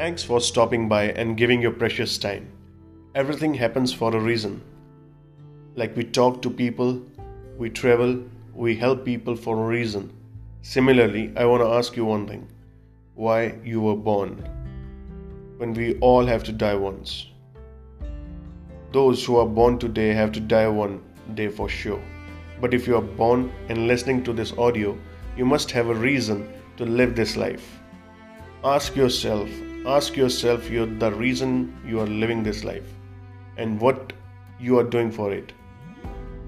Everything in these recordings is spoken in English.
Thanks for stopping by and giving your precious time. Everything happens for a reason. Like we talk to people, we travel, we help people for a reason. Similarly, I want to ask you one thing why you were born when we all have to die once. Those who are born today have to die one day for sure. But if you are born and listening to this audio, you must have a reason to live this life. Ask yourself, ask yourself you're the reason you are living this life and what you are doing for it.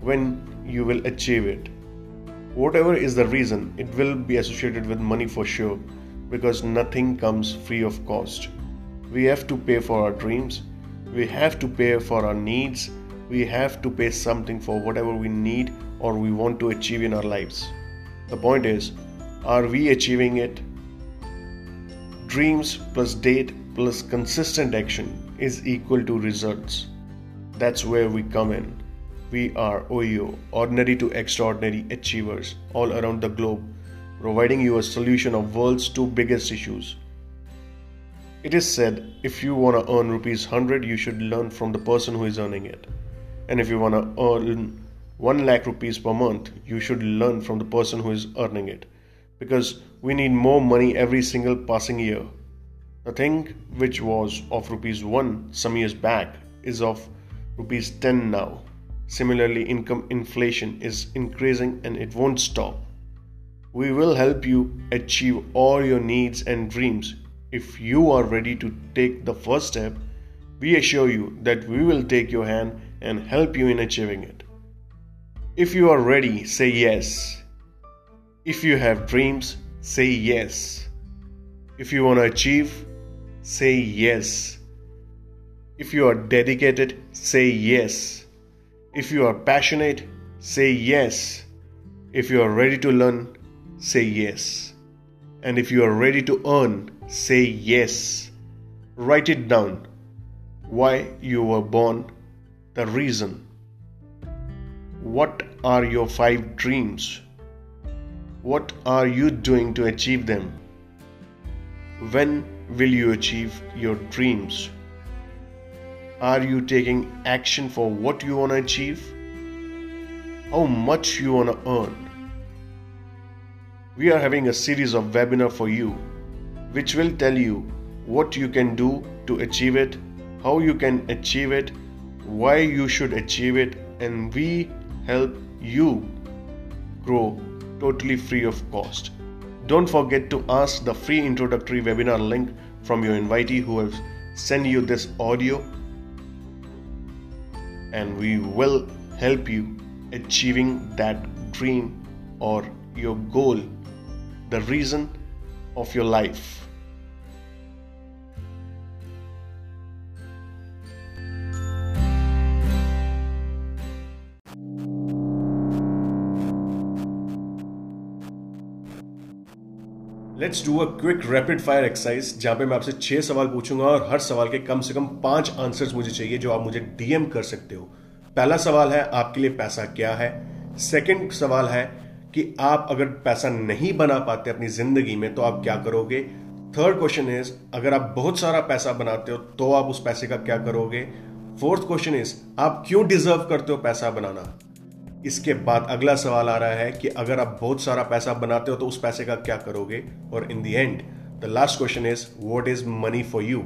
When you will achieve it. Whatever is the reason, it will be associated with money for sure because nothing comes free of cost. We have to pay for our dreams, we have to pay for our needs, we have to pay something for whatever we need or we want to achieve in our lives. The point is, are we achieving it? Dreams plus date plus consistent action is equal to results. That's where we come in. We are OYO, ordinary to extraordinary achievers all around the globe, providing you a solution of world's two biggest issues. It is said if you want to earn rupees 100, you should learn from the person who is earning it. And if you want to earn 1 lakh rupees per month, you should learn from the person who is earning it. Because we need more money every single passing year. The thing which was of rupees 1 some years back is of rupees 10 now. Similarly, income inflation is increasing and it won't stop. We will help you achieve all your needs and dreams if you are ready to take the first step. We assure you that we will take your hand and help you in achieving it. If you are ready, say yes. If you have dreams, say yes. If you want to achieve, say yes. If you are dedicated, say yes. If you are passionate, say yes. If you are ready to learn, say yes. And if you are ready to earn, say yes. Write it down. Why you were born, the reason. What are your five dreams? What are you doing to achieve them? When will you achieve your dreams? Are you taking action for what you want to achieve? How much you want to earn? We are having a series of webinar for you which will tell you what you can do to achieve it, how you can achieve it, why you should achieve it and we help you grow totally free of cost. Don't forget to ask the free introductory webinar link from your invitee who has sent you this audio and we will help you achieving that dream or your goal the reason of your life let's do a quick rapid fire exercise जहाँ पे मैं आपसे छह सवाल पूछूँगा और हर सवाल के कम से कम पाँच आंसर्स मुझे चाहिए जो आप मुझे डीएम कर सकते हो। पहला सवाल है, आपके लिए पैसा क्या है? सेकंड सवाल है कि आप अगर पैसा नहीं बना पाते अपनी ज़िंदगी में तो आप क्या करोगे? थर्ड क्वेश्चन इज़ अगर आप बहुत सारा पैसा बनाते हो तो आप उस पैसे का क्या करोगे? फोर्थ क्वेश्चन इज़ आप क्यों डिजर्व करते हो पैसा बनाना? इसके बाद अगला सवाल आ रहा है कि अगर आप बहुत सारा पैसा बनाते हो तो उस पैसे का क्या करोगे? और in the end the last question is what is money for you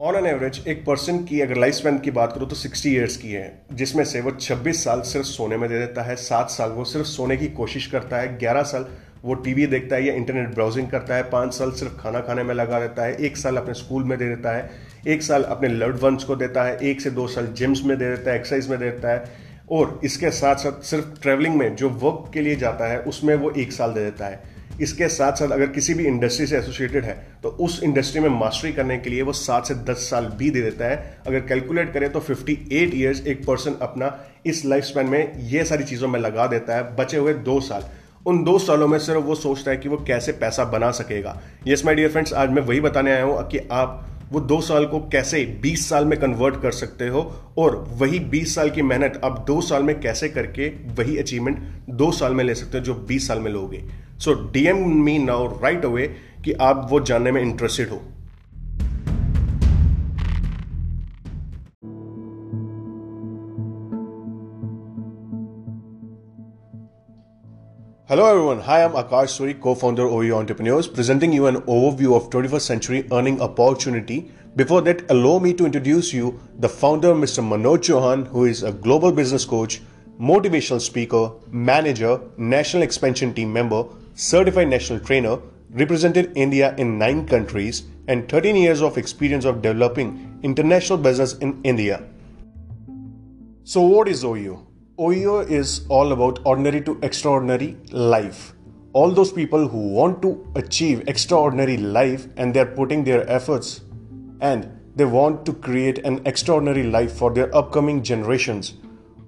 on an average एक पर्सन की अगर लाइफ स्पैन की बात करो तो 60 इयर्स की है, जिसमें से वो 26 साल सिर्फ़ सोने में दे देता है, सात साल वो सिर्फ़ सोने की कोशिश करता है 11 साल वो टीवी देखता है या इंटरनेट ब्राउजिंग करता है, पाँच साल सिर्फ़ खाना खाने में लगा देता है, एक साल अपने स्कूल में दे देता है, एक साल अपने लर्ड वंस को देता है, एक से दो साल जिम्स में दे देता है एक्सरसाइज में दे देता है, और इसके साथ साथ सिर्फ़ ट्रेवलिंग में जो वर्क के लिए जाता है, उसमें वो एक साल दे देता है। इसके साथ साथ अगर किसी भी इंडस्ट्री से एसोसिएटेड है तो उस इंडस्ट्री में मास्टरी करने के लिए वो सात से दस साल भी दे देता है। अगर कैलकुलेट करें तो 58 ईयर्स एक पर्सन अपना इस लाइफ स्पैन में ये सारी चीज़ों में लगा देता है, बचे हुए दो साल। उन दो सालों में सिर्फ़ वो सोचता है कि वो कैसे पैसा बना सकेगा। यस माय डियर फ्रेंड्स आज मैं वही बताने आया हूँ कि आप वो दो साल को कैसे 20 साल में कन्वर्ट कर सकते हो और वही 20 साल की मेहनत आप दो साल में कैसे करके वही अचीवमेंट दो साल में ले सकते हो जो 20 साल में लोगे। So DM me now right away कि आप वो जानने में इंटरेस्टेड हो। Hello everyone, hi I'm Akash Suri, co-founder of OYO Entrepreneurs, presenting you an overview of 21st century earning opportunity. Before that, allow me to introduce you the founder Mr. Manoj Chauhan, who is a global business coach, motivational speaker, manager, national expansion team member, certified national trainer, represented India in 9 countries and 13 years of experience of developing international business in India. So what is OYO? OYO is all about ordinary to extraordinary life. All those people who want to achieve extraordinary life and they're putting their efforts and they want to create an extraordinary life for their upcoming generations.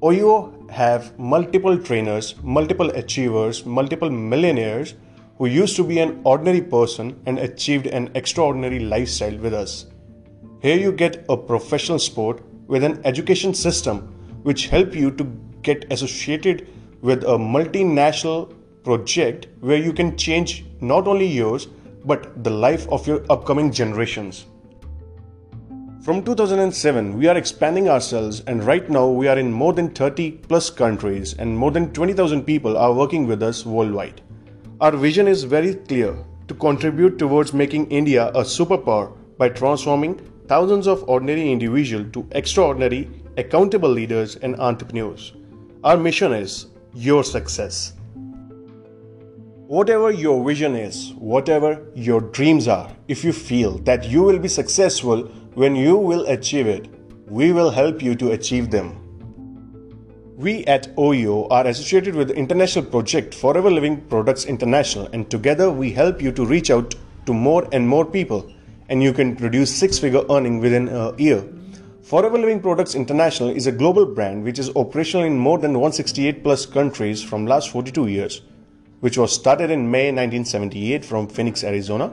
OYO have multiple trainers, multiple achievers, multiple millionaires who used to be an ordinary person and achieved an extraordinary lifestyle with us. Here you get a professional sport with an education system which help you to get associated with a multinational project where you can change not only yours but the life of your upcoming generations. From 2007, we are expanding ourselves, and right now we are in more than 30 plus countries, and more than 20,000 people are working with us worldwide. Our vision is very clear to contribute towards making India a superpower by transforming thousands of ordinary individuals to extraordinary, accountable leaders and entrepreneurs. Our mission is your success. Whatever your vision is, whatever your dreams are, if you feel that you will be successful when you will achieve it, we will help you to achieve them. We at OYO are associated with the international project Forever Living Products International, and together we help you to reach out to more and more people, and you can produce six figure earning within a year. Forever Living Products International is a global brand which is operational in more than 168 plus countries from last 42 years, which was started in May 1978 from Phoenix, Arizona.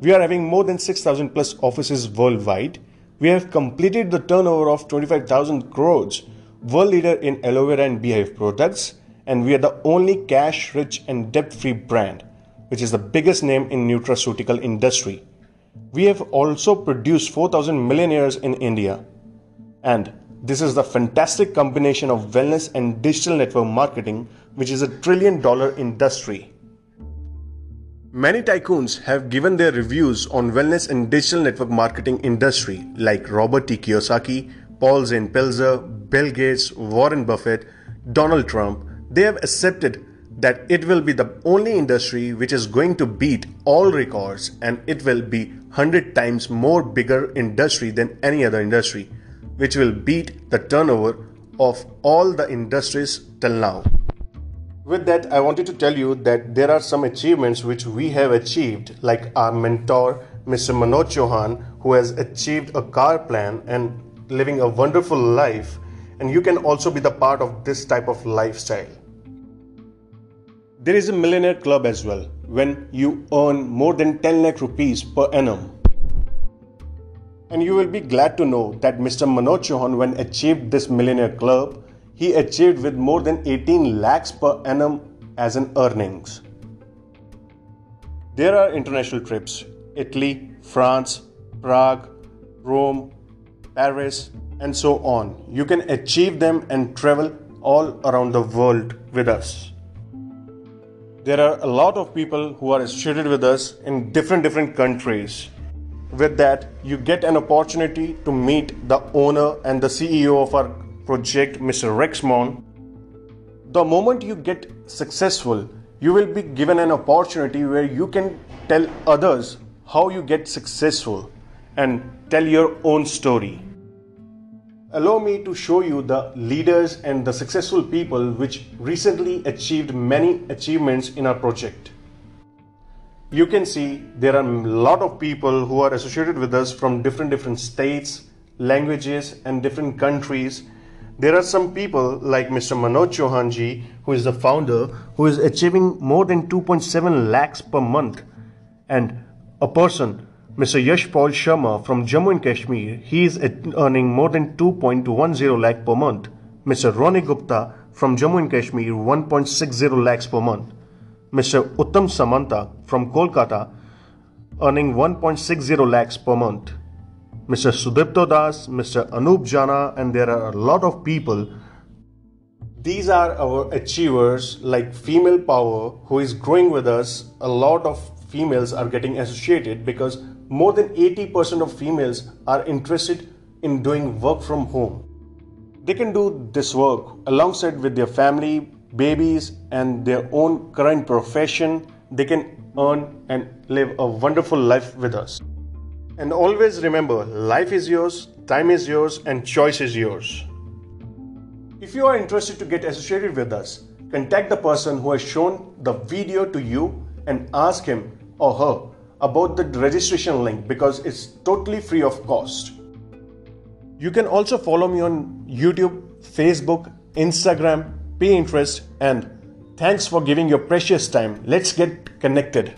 We are having more than 6,000 plus offices worldwide. We have completed the turnover of 25,000 crores, world leader in aloe vera and beehive products, and we are the only cash-rich and debt-free brand, which is the biggest name in nutraceutical industry. We have also produced 4,000 millionaires in India and this is the fantastic combination of wellness and digital network marketing, which is a trillion dollar industry. Many tycoons have given their reviews on wellness and digital network marketing industry like Robert T. Kiyosaki, Paul Zane Pilzer, Bill Gates, Warren Buffett, Donald Trump. They have accepted that it will be the only industry which is going to beat all records and it will be 100 times more bigger industry than any other industry which will beat the turnover of all the industries till now. With that, I wanted to tell you that there are some achievements which we have achieved, like our mentor, Mr. Manoj Chauhan, who has achieved a car plan and living a wonderful life, and you can also be the part of this type of lifestyle. There is a millionaire club as well when you earn more than 10 lakh rupees per annum and you will be glad to know that Mr. Manoj Chauhan, when achieved this millionaire club, he achieved with more than 18 lakhs per annum as an earnings. There are international trips Italy, France, Prague, Rome, Paris, and so on. You can achieve them and travel all around the world with us. There are a lot of people who are associated with us in different different countries with that, you get an opportunity to meet the owner and the CEO of our project, Mr. Rex Maughan. The moment you get successful, you will be given an opportunity where you can tell others how you get successful and tell your own story. Allow me to show you the leaders and the successful people which recently achieved many achievements in our project you can see there are a lot of people who are associated with us from different different states languages and different countries there are some people like mr manoj chauhanji who is the founder who is achieving more than 2.7 lakhs per month and a person Mr. Yashpal Sharma from Jammu and Kashmir, he is earning more than 2.10 lakh per month. Mr. Ronnie Gupta from Jammu and Kashmir, 1.60 lakhs per month. Mr. Uttam Samanta from Kolkata, earning 1.60 lakhs per month. Mr. Sudipto Das, Mr. Anup Jana, and there are a lot of people. These are our achievers like Female Power who is growing with us. A lot of females are getting associated because more than 80% of females are interested in doing work from home. They can do this work alongside with their family, babies, and their own current profession. They can earn and live a wonderful life with us. And always remember life is yours, time is yours, and choice is yours. If you are interested to get associated with us, contact the person who has shown the video to you and ask him or her about the registration link because it's totally free of cost. You can also follow me on YouTube, Facebook, Instagram, Pinterest, and thanks for giving your precious time. Let's get connected.